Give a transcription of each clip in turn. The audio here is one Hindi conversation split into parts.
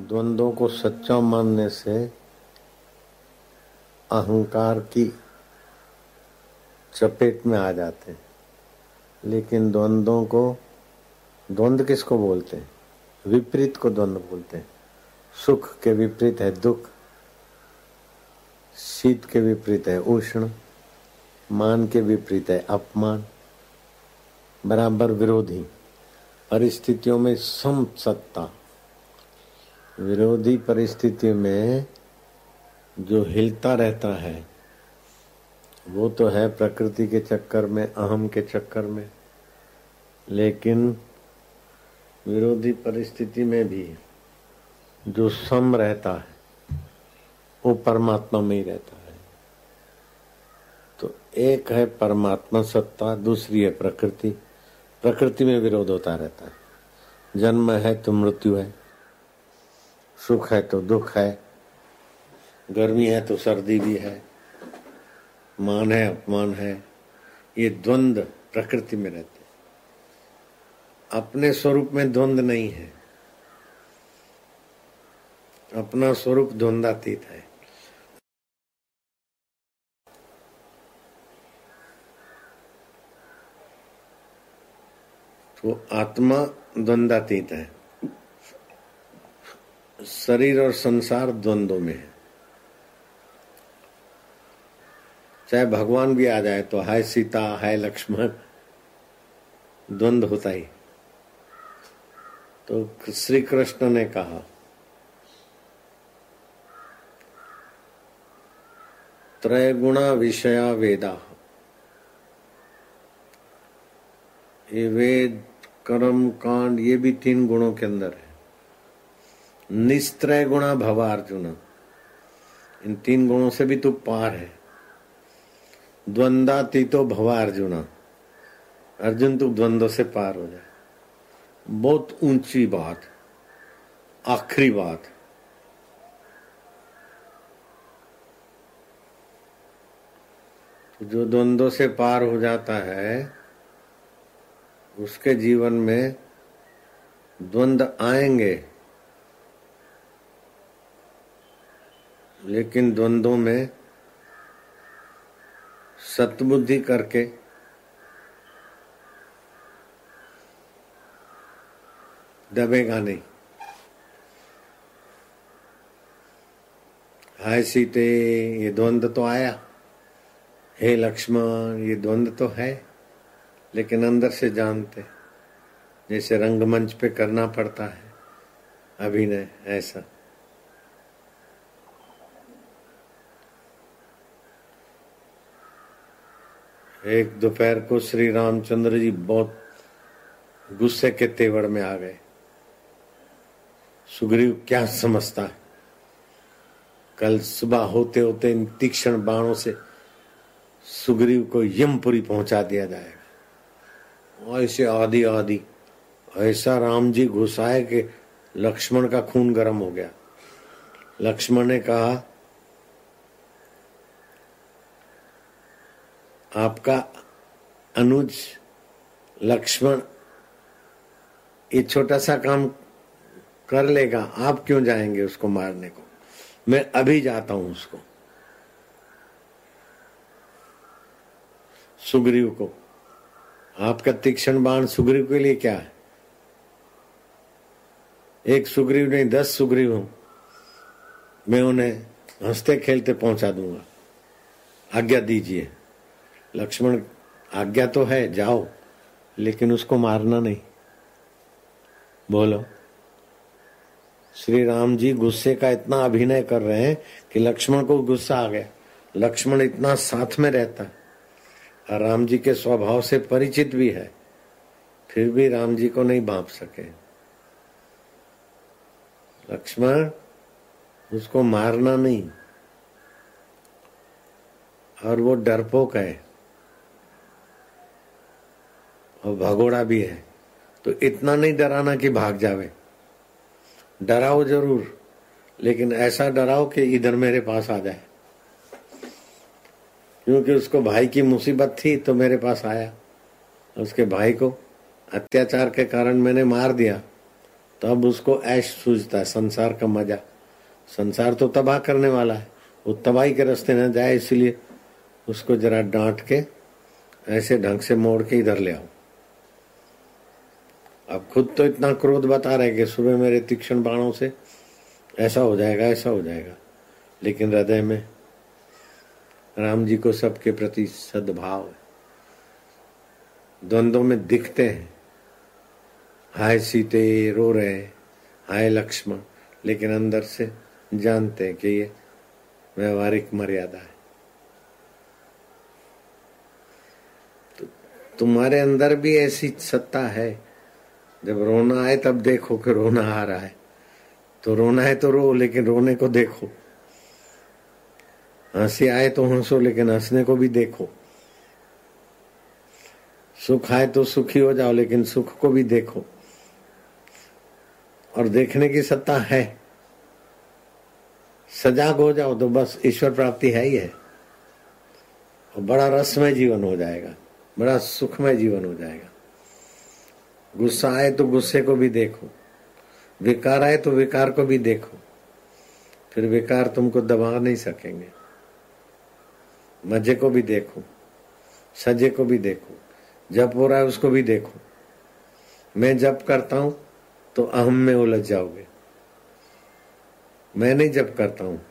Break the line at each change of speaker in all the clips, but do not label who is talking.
द्वंद्वों को सच्चा मानने से अहंकार की चपेट में आ जाते हैं। लेकिन द्वंद्वों को, द्वंद्व किसको बोलते हैं? विपरीत को द्वंद्व बोलते हैं। सुख के विपरीत है दुख, शीत के विपरीत है उष्ण, मान के विपरीत है अपमान, बराबर विरोधी, परिस्थितियों में सम सत्ता। विरोधी परिस्थिति में जो हिलता रहता है, वो तो है प्रकृति के चक्कर में, अहम के चक्कर में। लेकिन विरोधी परिस्थिति में भी जो सम रहता है, वो परमात्मा में ही रहता है। तो एक है परमात्मा सत्ता, दूसरी है प्रकृति। प्रकृति में विरोध होता रहता है। जन्म है तो मृत्यु है। सुख है तो दुख है। गर्मी है तो सर्दी भी है। मान है, अपमान है। ये द्वंद प्रकृति में रहते अपने स्वरूप में द्वंद नहीं है। अपना स्वरूप द्वंदातीत है। तो आत्मा द्वंदातीत है। शरीर और संसार द्वंद्व में है। चाहे भगवान भी आ जाए तो हाय सीता, हाय लक्ष्मण द्वंद होता ही। तो श्री कृष्ण ने कहा त्रय गुणा विषया वेदा। ये वेद, कर्म, कांड, ये भी तीन गुणों के अंदर है। निस्त्रय गुणा भवा अर्जुन। इन तीन गुणों से भी तू पार है। द्वंदातीतो भवा अर्जुन। अर्जुन, तू द्वंद्व से पार हो जाए बहुत ऊँची बात, आखिरी बात। जो द्वंद्व से पार हो जाता है, उसके जीवन में द्वंद्व आएँगे। लेकिन द्वंद्वों में सतबुद्धि करके दबेगा नहीं। हाय सीते, ये द्वंद्व तो आया। हे लक्ष्मण, ये द्वंद्व तो है, लेकिन अंदर से जानते। जैसे रंगमंच पे करना पड़ता है अभिनय ऐसा। एक दोपहर को श्री रामचंद्र जी बहुत गुस्से के तेवर में आ गए। सुग्रीव क्या समझता है? कल सुबह होते होते इन तीक्ष्ण बाणों से सुग्रीव को यमपुरी पहुँचा दिया जाएगा। ऐसे आदि आदि, ऐसा राम जी घुसाए कि लक्ष्मण का खून गर्म हो गया। लक्ष्मण ने कहा आपका अनुज, लक्ष्मण, ये छोटा सा काम कर लेगा। आप क्यों जाएँगे उसको मारने को? मैं अभी जाता हूँ उसको। सुग्रीव को। आपका तीक्ष्ण बाण सुग्रीव के लिए क्या है? एक सुग्रीव नहीं, दस सुग्रीव हूँ। मैं उन्हें हँसते खेलते पहुँचा दूँगा। आज्ञा दीजिए। लक्ष्मण, आज्ञा तो है, जाओ, लेकिन उसको मारना नहीं। बोलो। श्री राम जी गुस्से का इतना अभिनय कर रहे हैं कि लक्ष्मण को गुस्सा आ गया। लक्ष्मण इतना साथ में रहता और राम जी के स्वभाव से परिचित भी है। फिर भी राम जी को नहीं भाप सके। लक्ष्मण, उसको मारना नहीं। और वो डरपोक है। और भगोड़ा भी है। तो इतना नहीं डराना कि भाग जावे। डराओ ज़रूर, लेकिन ऐसा डराओ कि इधर मेरे पास आ जाए। क्योंकि उसको भाई की मुसीबत थी तो मेरे पास आया। उसके भाई को अत्याचार के कारण मैंने मार दिया। तब उसको ऐश सूझता है, संसार का मज़ा। संसार तो तबाह करने वाला है। वो तबाही के रास्ते न जाए, इसलिए उसको जरा डांट के ऐसे ढंग से मोड़ के इधर ले आओ। अब खुद तो इतना क्रोध बता रहे कि सुबह मेरे तीक्ष्ण बाणों से ऐसा हो जाएगा, ऐसा हो जाएगा। लेकिन हृदय में राम जी को सबके प्रति सद्भाव है। द्वंद्वों में दिखते हैं। हाय सीते, रो रहे हाय लक्ष्मण। लेकिन अंदर से जानते हैं कि ये व्यवहारिक मर्यादा है। तो तुम्हारे अंदर भी ऐसी सत्ता है जब रोना आए तब देखो कि रोना आ रहा है। तो रोना है तो रो, लेकिन रोने को देखो। हँसी आए तो हंसो, लेकिन हंसने को भी देखो। सुख आए तो सुखी हो जाओ, लेकिन सुख को भी देखो। और देखने की सत्ता है। सजाग हो जाओ तो बस ईश्वर प्राप्ति है ही है। और बड़ा रसमय जीवन हो जाएगा। बड़ा सुखमय जीवन हो जाएगा। गुस्सा आए तो गुस्से को भी देखो। विकार आए तो विकार को भी देखो। फिर विकार तुमको दबा नहीं सकेंगे। मज़े को भी देखो। सजे को भी देखो। जब हो रहा है उसको भी देखो। मैं जब करता हूँ तो अहम में उलझ जाओगे। मैं नहीं जब करता हूँ।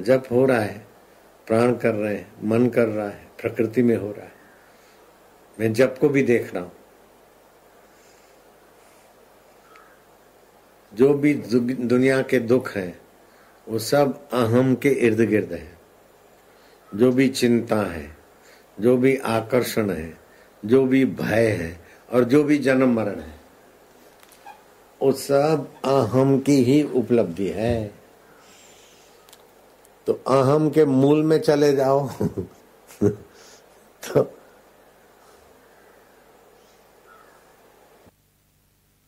जब हो रहा है, प्राण कर रहे हैं, मन कर रहा है, प्रकृति में हो रहा है। मैं जब को भी देख रहा हूँ। जो भी दुनिया के दुख हैं, वो सब अहम के इर्द गिर्द है। जो भी चिंता है, जो भी आकर्षण है, जो भी भय है, और जो भी जन्म मरण है, वो सब अहम की ही उपलब्धि है। तो अहम के मूल में चले जाओ। तो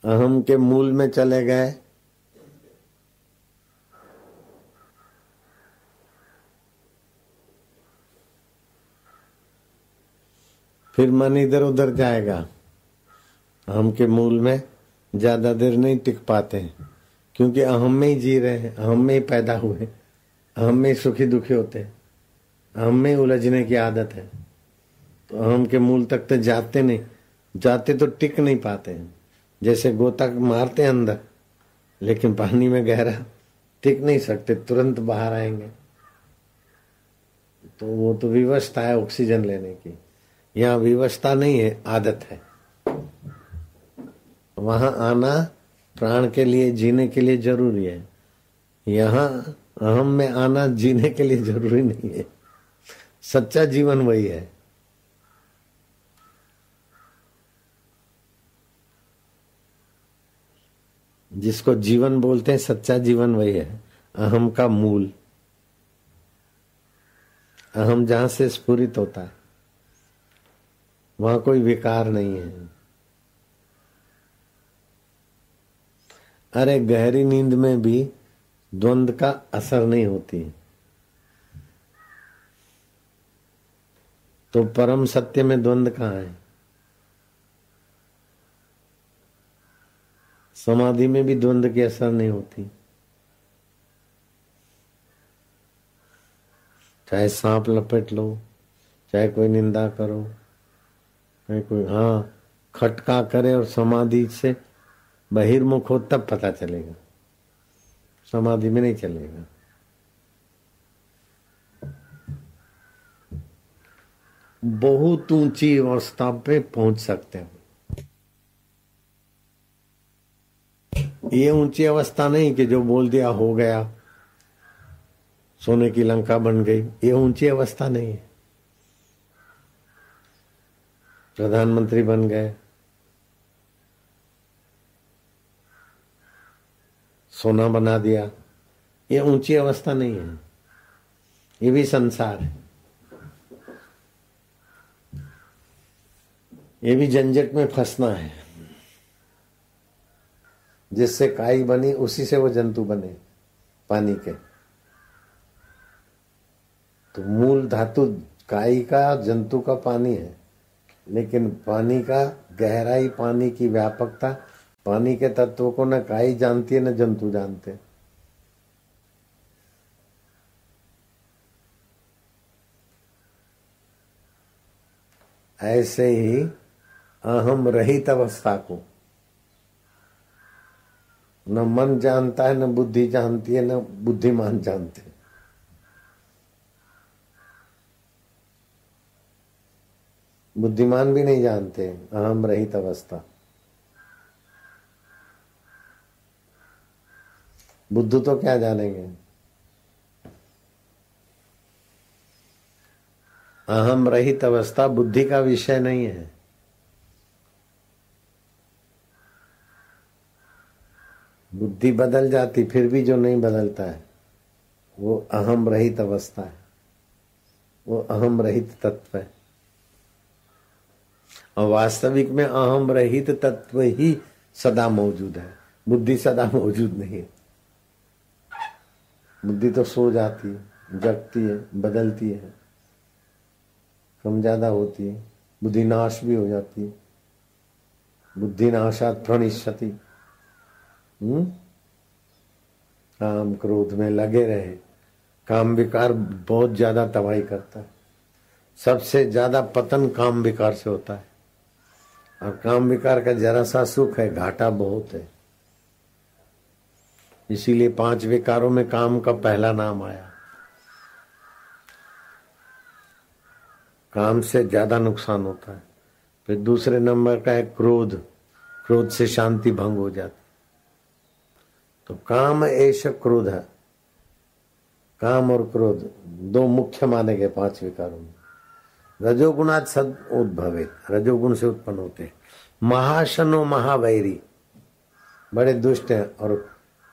अहम के मूल में चले गए। फिर मन इधर उधर जाएगा। अहम के मूल में ज़्यादा देर नहीं टिक पाते हैं, क्योंकि अहम में ही जी रहे हैं, अहम में ही पैदा हुए अहम में ही सुखी दुखी होते हैं, अहम में उलझने की आदत है। तो अहम के मूल तक तो जाते नहीं, जाते तो टिक नहीं पाते हैं। जैसे गोता मारते अंदर, लेकिन पानी में गहरा, टिक नहीं सकते, तुरंत बाहर आएँगे। तो वो तो विवस्था है ऑक्सीजन लेने की। यहाँ विवस्था नहीं है, आदत है। वहाँ आना प्राण के लिए, जीने के लिए ज़रूरी है। यहाँ अहम में आना जीने के लिए ज़रूरी नहीं है। सच्चा जीवन वही है। जिसको जीवन बोलते हैं, सच्चा जीवन वही है। अहम का मूल। अहम जहाँ से स्फुरित होता है, वहाँ कोई विकार नहीं है। अरे, गहरी नींद में भी द्वंद का असर नहीं होती। तो परम सत्य में द्वंद कहाँ है? समाधि में भी द्वंद की असर नहीं होती। चाहे सांप लपेट लो, चाहे कोई निंदा करो, चाहे कोई हाँ खटका करे और समाधि से बहिर्मुख हो, तब पता चलेगा। समाधि में नहीं चलेगा। बहुत ऊँची अवस्था पे पहुँच सकते हो। ये ऊँची अवस्था नहीं कि जो बोल दिया हो गया। सोने की लंका बन गई। ये ऊँची अवस्था नहीं। है प्रधानमंत्री बन गए। सोना बना दिया। ये ऊँची अवस्था नहीं है। ये भी संसार है। ये भी झंझट में फंसना है। जिससे काई बनी, उसी से वो जंतु बने, पानी के। तो मूल धातु काई का, जंतु का पानी है। लेकिन पानी का गहराई, पानी की व्यापकता, पानी के तत्व को न काई जानती है, न जंतु जानते। ऐसे ही अहम रहित अवस्था को न मन जानता है, न बुद्धि जानती है, न बुद्धिमान जानते बुद्धिमान भी नहीं जानते अहम रहित अवस्था। बुद्ध तो क्या जानेंगे? अहम रहित अवस्था बुद्धि का विषय नहीं है। बुद्धि बदल जाती, फिर भी जो नहीं बदलता है, वो अहम रहित अवस्था है। वो अहम रहित तत्व है। और वास्तविक में अहम रहित तत्व ही सदा मौजूद है। बुद्धि सदा मौजूद नहीं है। बुद्धि तो सो जाती है, जगती है, बदलती है। कम ज़्यादा होती है, बुद्धि नाश भी हो जाती है। बुद्धि नाशात प्रणिशति हम्म? काम क्रोध में लगे रहे। काम विकार बहुत ज़्यादा तबाही करता है। सबसे ज़्यादा पतन काम विकार से होता है। और काम विकार का जरा सा सुख है, घाटा बहुत है। इसीलिए पाँच विकारों में काम का पहला नाम आया। काम से ज़्यादा नुकसान होता है। फिर दूसरे नंबर का है क्रोध। क्रोध से शांति भंग हो जाती तो काम ऐश क्रोध है। काम और क्रोध, दो मुख्य माने गए पाँच विकारों में। रजोगुणात सद उद्भवे, रजोगुण से उत्पन्न होते हैं। महाशनो महावैरी, बड़े दुष्ट हैं और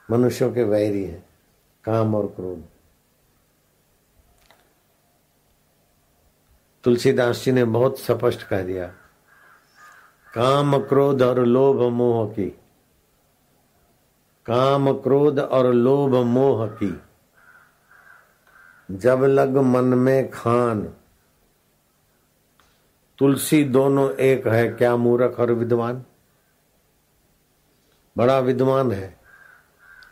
मनुष्यों के वैरी हैं। काम और क्रोध। तुलसीदास जी ने बहुत स्पष्ट कह दिया, काम, क्रोध और लोभ मोह की। काम क्रोध और लोभ मोह की। जब लग मन में खान, तुलसी दोनों एक है, क्या मूर्ख और विद्वान? बड़ा विद्वान है,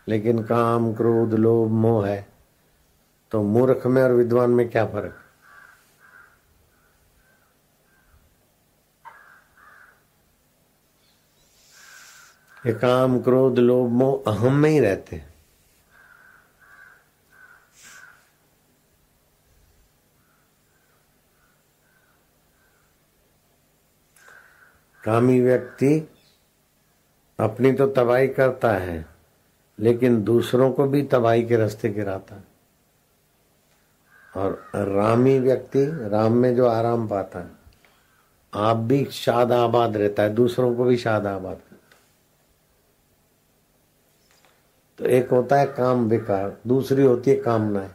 लेकिन काम, क्रोध, लोभ, मोह है तो मूर्ख में और विद्वान में क्या फ़र्क? ये काम, क्रोध, लोभ, मोह अहम में ही रहते हैं। कामी व्यक्ति अपनी तो तबाही करता है, लेकिन दूसरों को भी तबाही के रास्ते गिराता है। और रामी व्यक्ति, राम में जो आराम पाता है, आप भी शाद आबाद रहता है, दूसरों को भी शाद आबाद करता तो एक होता है काम विकार, दूसरी होती है कामनाएँ।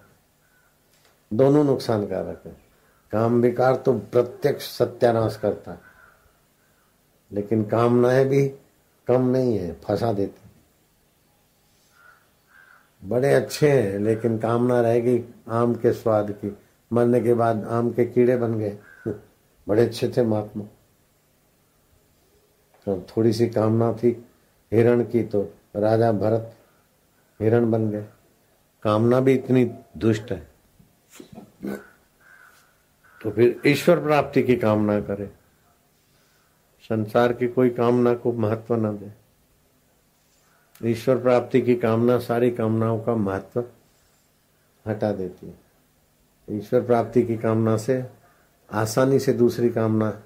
दोनों नुकसानकारक है। काम विकार तो प्रत्यक्ष सत्यानाश करता है। लेकिन कामनाएँ भी कम नहीं है, फंसा देती बड़े अच्छे हैं, लेकिन कामना रहेगी आम के स्वाद की। मरने के बाद आम के कीड़े बन गए। बड़े अच्छे थे महात्मा। तो थोड़ी सी कामना थी, हिरण की तो राजा भरत हिरण बन गए। कामना भी इतनी दुष्ट है। तो फिर ईश्वर प्राप्ति की कामना करे। संसार की कोई कामना को महत्व न दे। ईश्वर प्राप्ति की कामना सारी कामनाओं का महत्व हटा देती है। ईश्वर प्राप्ति की कामना से आसानी से दूसरी कामना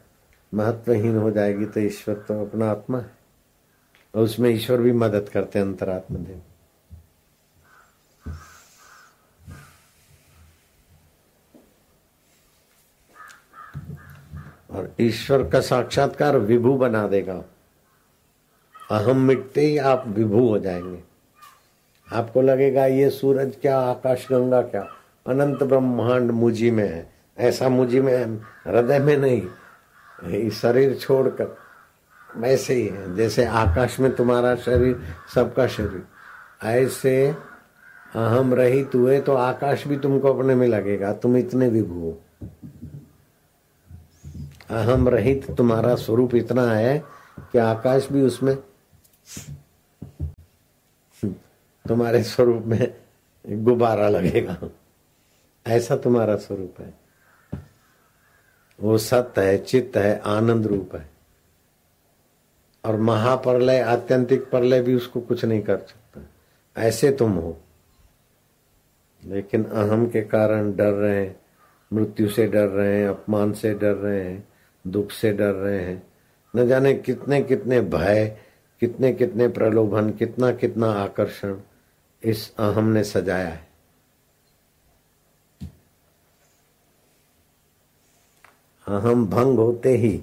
महत्वहीन हो जाएगी तो ईश्वर तो अपना आत्मा है। और उसमें ईश्वर भी मदद करते हैं अंतरात्मा देव। और ईश्वर का साक्षात्कार विभू बना देगा। अहम मिटते ही आप विभू हो जाएँगे। आपको लगेगा, ये सूरज क्या, आकाश गंगा क्या? अनंत ब्रह्मांड मुझी में है। ऐसा मुझी में हृदय में नहीं। शरीर छोड़कर वैसे ही है। जैसे आकाश में तुम्हारा शरीर, सबका शरीर। ऐसे अहम रहित हुए तो आकाश भी तुमको अपने में लगेगा। तुम इतने विभू हो। अहम रहित तुम्हारा स्वरूप इतना है कि आकाश भी उसमें तुम्हारे स्वरूप में गुब्बारा लगेगा। ऐसा तुम्हारा स्वरूप है। वो सत्य है, चित्त है, आनंद रूप है। और महाप्रलय, आत्यंतिक प्रलय भी उसको कुछ नहीं कर सकता। ऐसे तुम हो। लेकिन अहम के कारण डर रहे हैं, मृत्यु से डर रहे हैं, अपमान से डर रहे हैं। दुख से डर रहे हैं। न जाने कितने कितने भय, कितने कितने प्रलोभन, कितना कितना आकर्षण इस अहम ने सजाया है। अहम भंग होते ही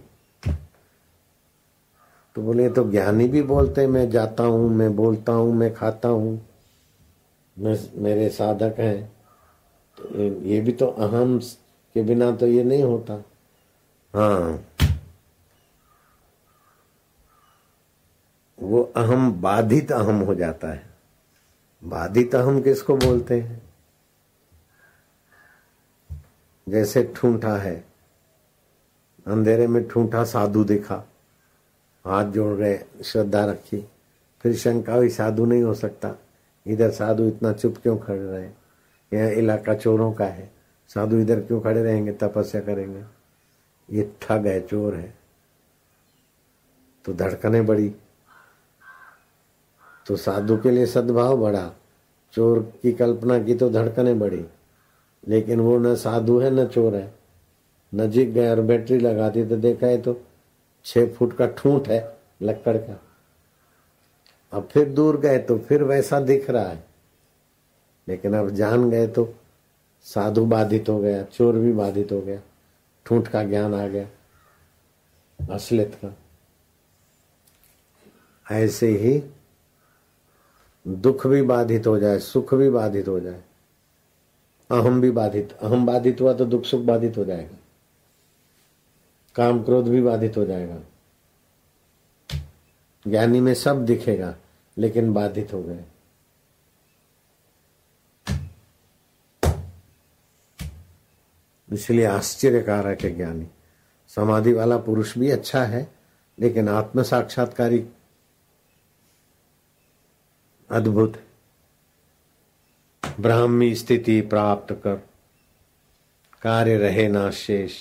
तो बोले तो ज्ञानी भी बोलते, मैं जाता हूँ, मैं बोलता हूँ, मैं खाता हूँ मैं मेरे साधक हैं। तो ये भी तो अहम के बिना तो ये नहीं होता। हाँ। वो अहम बाधित अहम हो जाता है। बाधित अहम किसको बोलते हैं? जैसे ठूंठा है। अंधेरे में ठूंठा साधु दिखा। हाथ जोड़ गए श्रद्धा रखी। फिर शंका हुई, साधु नहीं हो सकता। इधर साधु इतना चुप क्यों खड़े रहे? यह इलाका चोरों का है। साधु इधर क्यों खड़े रहेंगे? तपस्या करेंगे। ये ठग है, चोर है। तो धड़कने बड़ी। तो साधु के लिए सद्भाव बढ़ा चोर की कल्पना की तो धड़कने बढ़ी लेकिन वो न साधु है, न चोर है। नजीक गए और बैटरी लगा दी तो देखा है तो छह फुट का ठूंठ है लक्कड़ का। अब फिर दूर गए तो फिर वैसा दिख रहा है। लेकिन अब जान गए तो साधु बाधित हो गया, चोर भी बाधित हो गया। ठूंठ का ज्ञान आ गया, असलियत का। ऐसे ही दुख भी बाधित हो जाए, सुख भी बाधित हो जाए, अहम भी बाधित, अहम बाधित हुआ तो दुख सुख बाधित हो जाएगा। काम क्रोध भी बाधित हो जाएगा। ज्ञानी में सब दिखेगा, लेकिन बाधित हो गए। इसलिए आश्चर्यकारक है ज्ञानी। समाधि वाला पुरुष भी अच्छा है, लेकिन आत्म साक्षात्कारी अद्भुत ब्राह्मी स्थिति प्राप्त कर। कार्य रहे ना शेष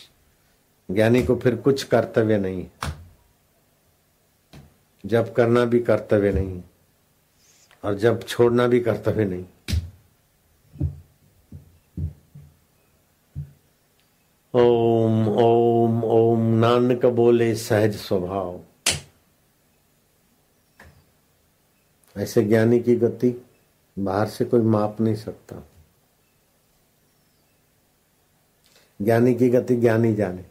ज्ञानी को फिर कुछ कर्तव्य नहीं जब करना भी कर्तव्य नहीं और जब छोड़ना भी कर्तव्य नहीं नानक बोले, सहज स्वभाव. ऐसे ज्ञानी की गति बाहर से कोई माप नहीं सकता। ज्ञानी की गति ज्ञानी जाने,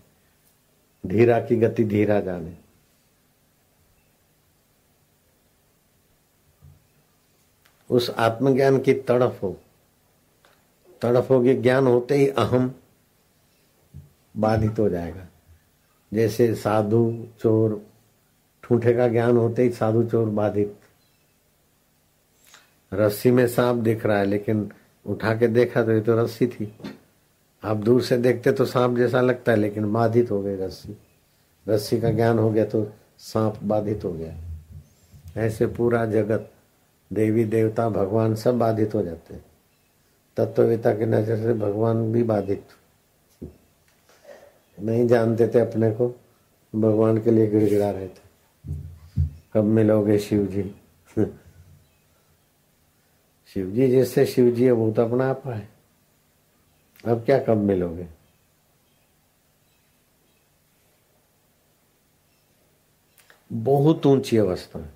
धीरा की गति धीरा जाने। उस आत्मज्ञान की तड़फ हो। तड़फ होगी, ज्ञान होते ही अहम बाधित हो जाएगा। जैसे साधु चोर, ठूठे का ज्ञान होते ही साधु चोर बाधित। रस्सी में सांप दिख रहा है, लेकिन उठा के देखा तो ये तो रस्सी थी। आप दूर से देखते तो सांप जैसा लगता है, लेकिन बाधित हो गई रस्सी। रस्सी का ज्ञान हो गया तो सांप बाधित हो गया। ऐसे पूरा जगत, देवी, देवता, भगवान सब बाधित हो जाते हैं। तत्ववेता की नज़र से भगवान भी बाधित। नहीं जानते थे अपने को। भगवान के लिए गिड़गिड़ा रहे थे। कब मिलोगे शिव जी शिव जी जैसे शिव जी है, वो तो अपना आप है। अब क्या कब मिलोगे? बहुत ऊँची अवस्था है।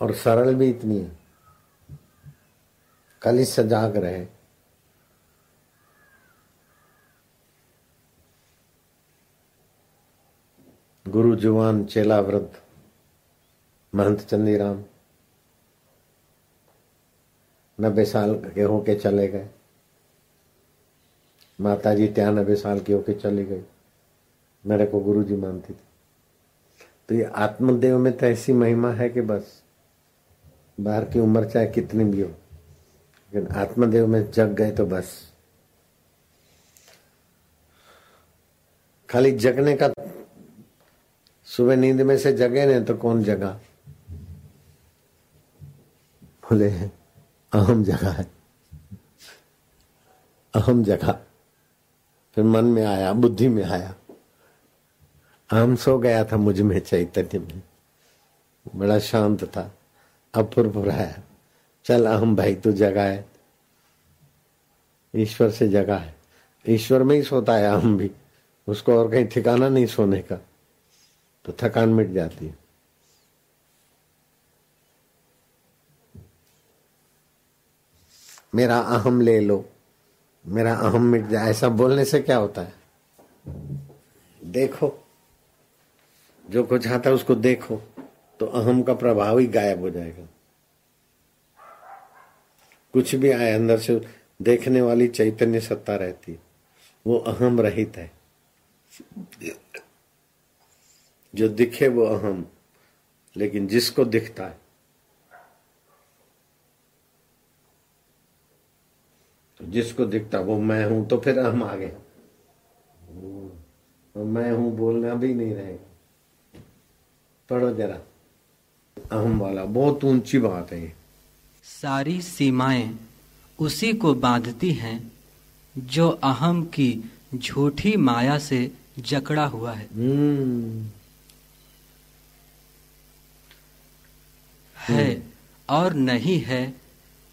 और सरल भी इतनी है। ही सजाग रहे गुरु जुवान चेला वृद्ध, महंत चंदीराम, नब्बे साल के होके चले गए। माता जी त्यानबे साल की होके चली गई। मेरे को गुरु जी मानती थी। तो ये आत्मदेव में तो ऐसी महिमा है कि बस, बाहर की उम्र चाहे कितनी भी हो। लेकिन आत्मदेव में जग गए तो बस। खाली जगने का सुबह नींद में से जगे ने तो कौन जगा? बोले, अहम जगह है। अहम जगह। फिर मन में आया, बुद्धि में आया। अहम सो गया था मुझमें चैतन्य में। बड़ा शांत था, अपूर्व है। चल अहम भाई, तू जगा है। ईश्वर से जगा है। ईश्वर में ही सोता है अहम भी। उसको और कहीं ठिकाना नहीं सोने का। तो थकान मिट जाती है। मेरा अहम ले लो। मेरा अहम मिट जाए। ऐसा बोलने से क्या होता है? देखो। जो कुछ आता है उसको देखो। तो अहम का प्रभाव ही गायब हो जाएगा। कुछ भी आए अंदर से, देखने वाली चैतन्य सत्ता रहती वो अहम रहित है। जो दिखे वो अहम, लेकिन जिसको दिखता है। तो जिसको दिखता, वो मैं हूँ तो फिर अहम आ गया तो मैं हूँ बोलना भी नहीं रहेगा। पढ़ो जरा। अहम वाला, बहुत ऊँची बात है
सारी सीमाएँ उसी को बांधती हैं जो अहम की झूठी माया से जकड़ा हुआ है।
हम्म।
है और नहीं है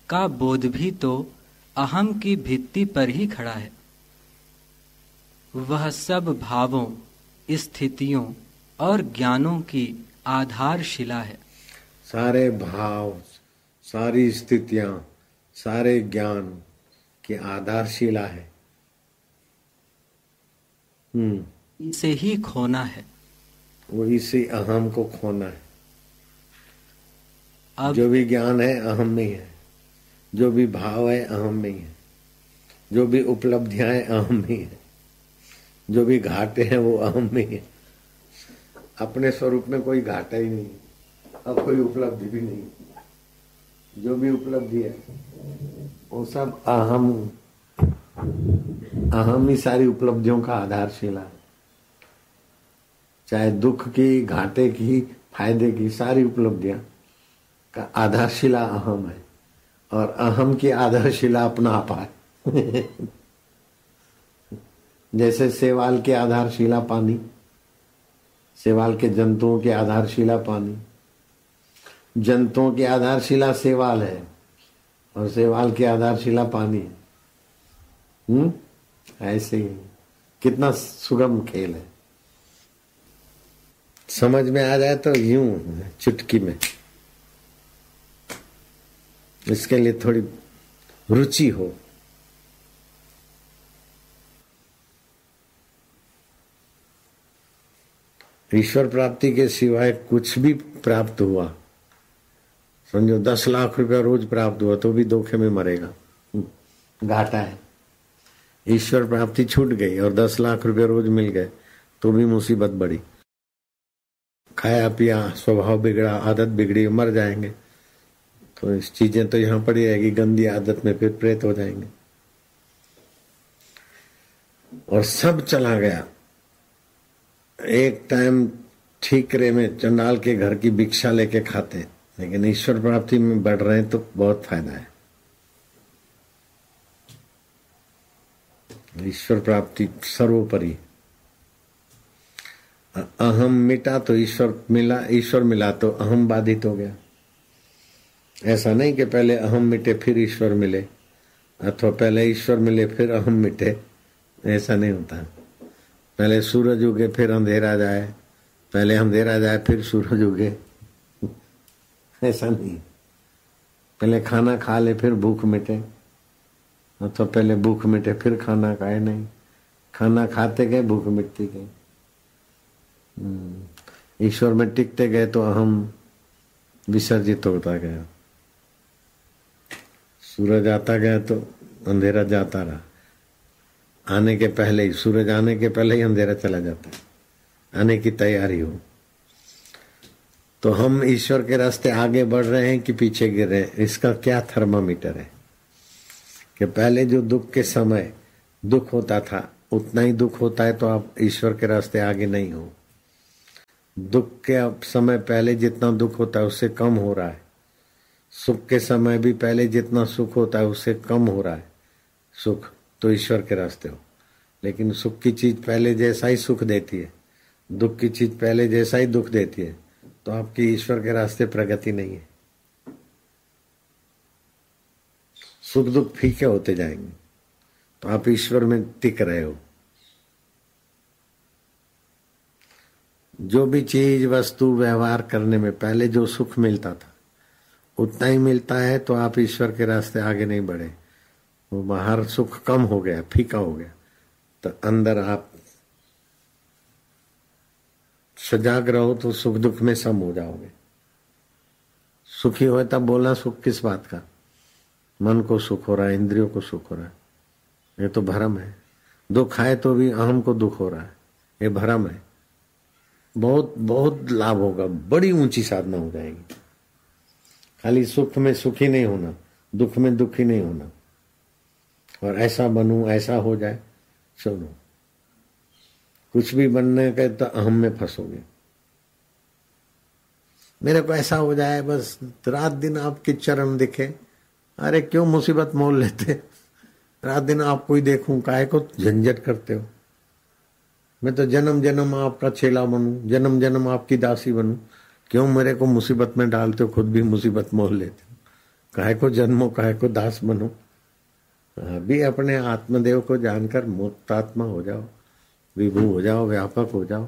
का बोध भी तो अहम की भित्ति पर ही खड़ा है। वह सब भावों स्थितियों और ज्ञानों की आधारशिला है।
सारे भाव सारी स्थितियाँ सारे ज्ञान की आधारशिला है। हम्म।
इसे ही खोना है।
वो इसी अहम को खोना है।
अब
जो भी ज्ञान है अहम में है जो भी भाव है अहम में है जो भी उपलब्धियाँ हैं अहम में है जो भी घाटे हैं वो अहम में है अपने स्वरूप में कोई घाटा ही नहीं है। अब कोई उपलब्धि भी नहीं जो भी उपलब्धि है, वो सब अहम अहम ही सारी उपलब्धियों का आधारशिला है। चाहे दुख की, घाटे की, फ़ायदे की सारी उपलब्धियाँ का आधारशिला अहम है, और अहम की आधारशिला अपना आपा है। जैसे सेवाल की आधारशिला पानी, सेवाल के जंतुओं की आधारशिला पानी जंतुओं की आधारशिला सेवाल है और सेवाल की आधारशिला पानी है। हम्म? ऐसे ही। कितना सुगम खेल है। समझ में आ जाए तो यूँ चुटकी में। इसके लिए थोड़ी रुचि हो। ईश्वर प्राप्ति के सिवाय कुछ भी प्राप्त हुआ। समझो दस लाख रुपया रोज प्राप्त हुआ तो भी धोखे में मरेगा। घाटा है। ईश्वर प्राप्ति छूट गई और दस लाख रुपया रोज मिल गए तो भी मुसीबत बढ़ी। खाया पिया, स्वभाव बिगड़ा, आदत बिगड़ी, मर जाएँगे। तो इस चीज़ें तो यहाँ पड़ी रहेगी, गंदी आदत में फिर प्रेत हो जाएँगे। और सब चला गया। एक टाइम ठीकरे में चंडाल के घर की भिक्षा लेके खाते। लेकिन ईश्वर प्राप्ति में बढ़ रहे हैं तो बहुत फ़ायदा है। ईश्वर प्राप्ति सर्वोपरि। अहम मिटा तो ईश्वर मिला ईश्वर मिला तो अहम बाधित हो गया। ऐसा नहीं कि पहले अहम मिटे फिर ईश्वर मिले, अथवा पहले ईश्वर मिले फिर अहम मिटे, ऐसा नहीं होता। पहले सूरज उगे फिर अंधेरा जाए, पहले अंधेरा जाए फिर सूरज उगे। ऐसा नहीं। पहले खाना खा ले, फिर भूख मिटे। अथवा पहले भूख मिटे, फिर खाना खाए, नहीं। खाना खाते गए, भूख मिटती गई। ईश्वर में टिकते गए तो अहम विसर्जित होता गया। सूरज आता गया तो अंधेरा जाता रहा। आने के पहले ही, सूरज आने के पहले ही अंधेरा चला जाता है। आने की तैयारी हो। तो हम ईश्वर के रास्ते आगे बढ़ रहे हैं कि पीछे गिर रहे हैं। इसका क्या थर्मामीटर है? कि पहले जो दुख के समय दुख होता था, उतना ही दुख होता है तो आप ईश्वर के रास्ते आगे नहीं हो। दुख के समय पहले जितना दुख होता है, उससे कम हो रहा है। सुख के समय भी पहले जितना सुख होता है, उससे कम हो रहा है। सुख तो ईश्वर के रास्ते हो। लेकिन सुख की चीज़ पहले जैसा ही सुख देती है। दुख की चीज़ पहले जैसा ही दुख देती है। तो आपकी ईश्वर के रास्ते प्रगति नहीं है। सुख दुख फीके होते जाएँगे। तो आप ईश्वर में टिक रहे हो। जो भी चीज़, वस्तु, व्यवहार करने में पहले जो सुख मिलता था, उतना ही मिलता है तो आप ईश्वर के रास्ते आगे नहीं बढ़े। वो बाहर सुख कम हो गया, फीका हो गया। तो अंदर आप सजाग रहो तो सुख दुख में सम हो जाओगे। सुखी हो तब बोलना सुख किस बात का? मन को सुख हो रहा है, इंद्रियों को सुख हो रहा है। ये तो भरम है। दुख आए तो भी अहम को दुख हो रहा है। ये भरम है। बहुत बहुत लाभ होगा। बड़ी ऊँची साधना हो जाएगी। खाली सुख में सुखी नहीं होना, दुख में दुखी नहीं होना। और ऐसा बनू, ऐसा हो जाए, सुनो। कुछ भी बनने के तो अहम में फंसोगे। मेरे को ऐसा हो जाए, बस रात दिन आपके चरण दिखे। अरे क्यों मुसीबत मोल लेते? रात दिन आपको ही देखूँ, काहे को झंझट करते हो? मैं तो जन्म जन्म आपका चेला बनू, जन्म जन्म आपकी दासी बनू। क्यों मेरे को मुसीबत में डालते हो, खुद भी मुसीबत मोल लेते हो? काहे को जन्मो, काहे को दास बनो? अभी अपने आत्मदेव को जानकर मुक्तात्मा हो जाओ। विभू हो जाओ, व्यापक हो जाओ।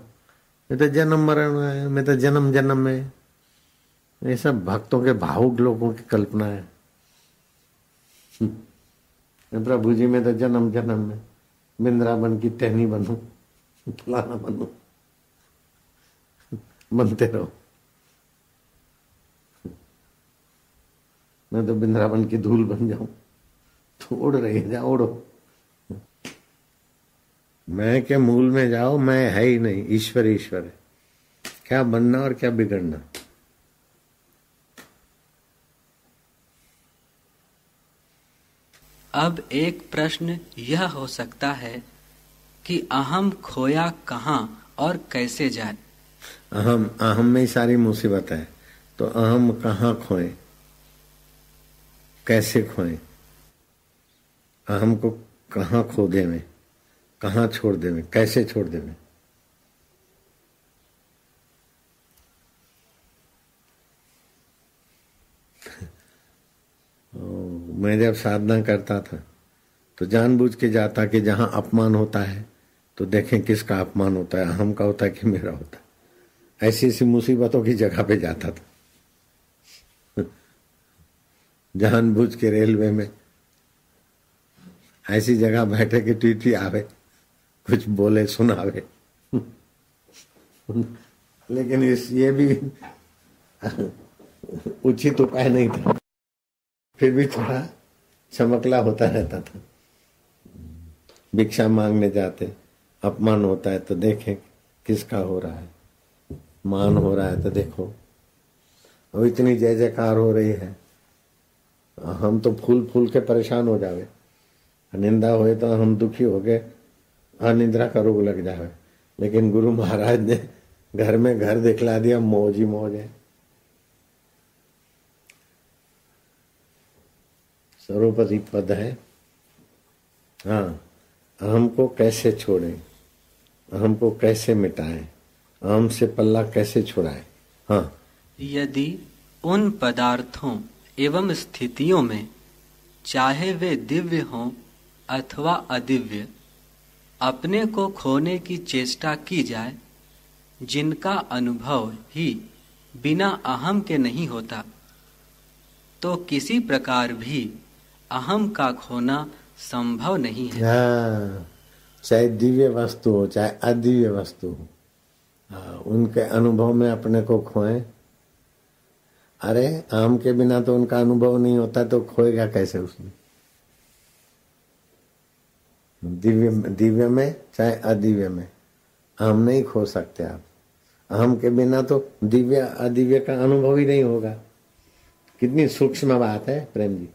मैं तो जन्म मरण है, मैं तो जन्म जन्म में। ये सब भक्तों के भावुक लोगों की कल्पना है। प्रभु जी, में तो जन्म जन्म में बिंद्रावन की टहनी बनू, फलाना बनू। बनते रहो। मैं तो बिंद्रावन की धूल बन जाऊँ। तो उड़ रही जाओ उड़ो मैं के मूल में जाओ मैं है ही नहीं ईश्वर ईश्वर है। क्या बनना और क्या बिगड़ना?
अब एक प्रश्न यह हो सकता है कि अहम खोया कहाँ और कैसे जाए?
अहम अहम में ही सारी मुसीबत है तो अहम कहाँ खोए? कैसे खोए? अहम को कहाँ खो दे में? कहाँ छोड़ देवे कैसे छोड़ देवे मैं जब साधना करता था तो जानबूझ के जाता कि जहाँ अपमान होता है तो देखें किसका अपमान होता है हम का होता है कि मेरा होता है। ऐसी ऐसी मुसीबतों की जगह पे जाता था। जानबूझ के रेलवे में, ऐसी जगह बैठे कि टीटी आवे। कुछ बोले, सुनावे। लेकिन इस ये भी उचित उपाय नहीं था। फिर भी थोड़ा चमकला होता रहता था। भिक्षा मांगने जाते, अपमान होता है तो देखें किसका हो रहा है। मान हो रहा है तो देखो। और इतनी जय जयकार हो रही है। हम तो फूल फूल के परेशान हो जावे। निंदा हुए तो हम दुखी हो गए। अनिद्रा का रोग लग जावे लेकिन गुरु महाराज ने घर में घर दिखला दिया, मौज ही मौज है। सर्वपति पद है। हाँ अहम को कैसे छोड़ें? अहम को कैसे मिटाएँ? अहम से पल्ला कैसे छुड़ाएँ? हाँ।
यदि उन पदार्थों एवं स्थितियों में चाहे वे दिव्य हों अथवा अदिव्य अपने को खोने की चेष्टा की जाए जिनका अनुभव ही बिना अहम के नहीं होता तो किसी प्रकार भी अहम का खोना संभव नहीं है।
हाँ, चाहे दिव्य वस्तु हो चाहे अदिव्य वस्तु हो हाँ, उनके अनुभव में अपने को खोए। अरे आम के बिना तो उनका अनुभव नहीं होता तो खोएगा कैसे उसमें? दिव्य दिव्य में चाहे अदिव्य में। हम नहीं खो सकते आप। हम के बिना तो दिव्य, अदिव्य का अनुभव ही नहीं होगा। कितनी सूक्ष्म बात है, प्रेम जी।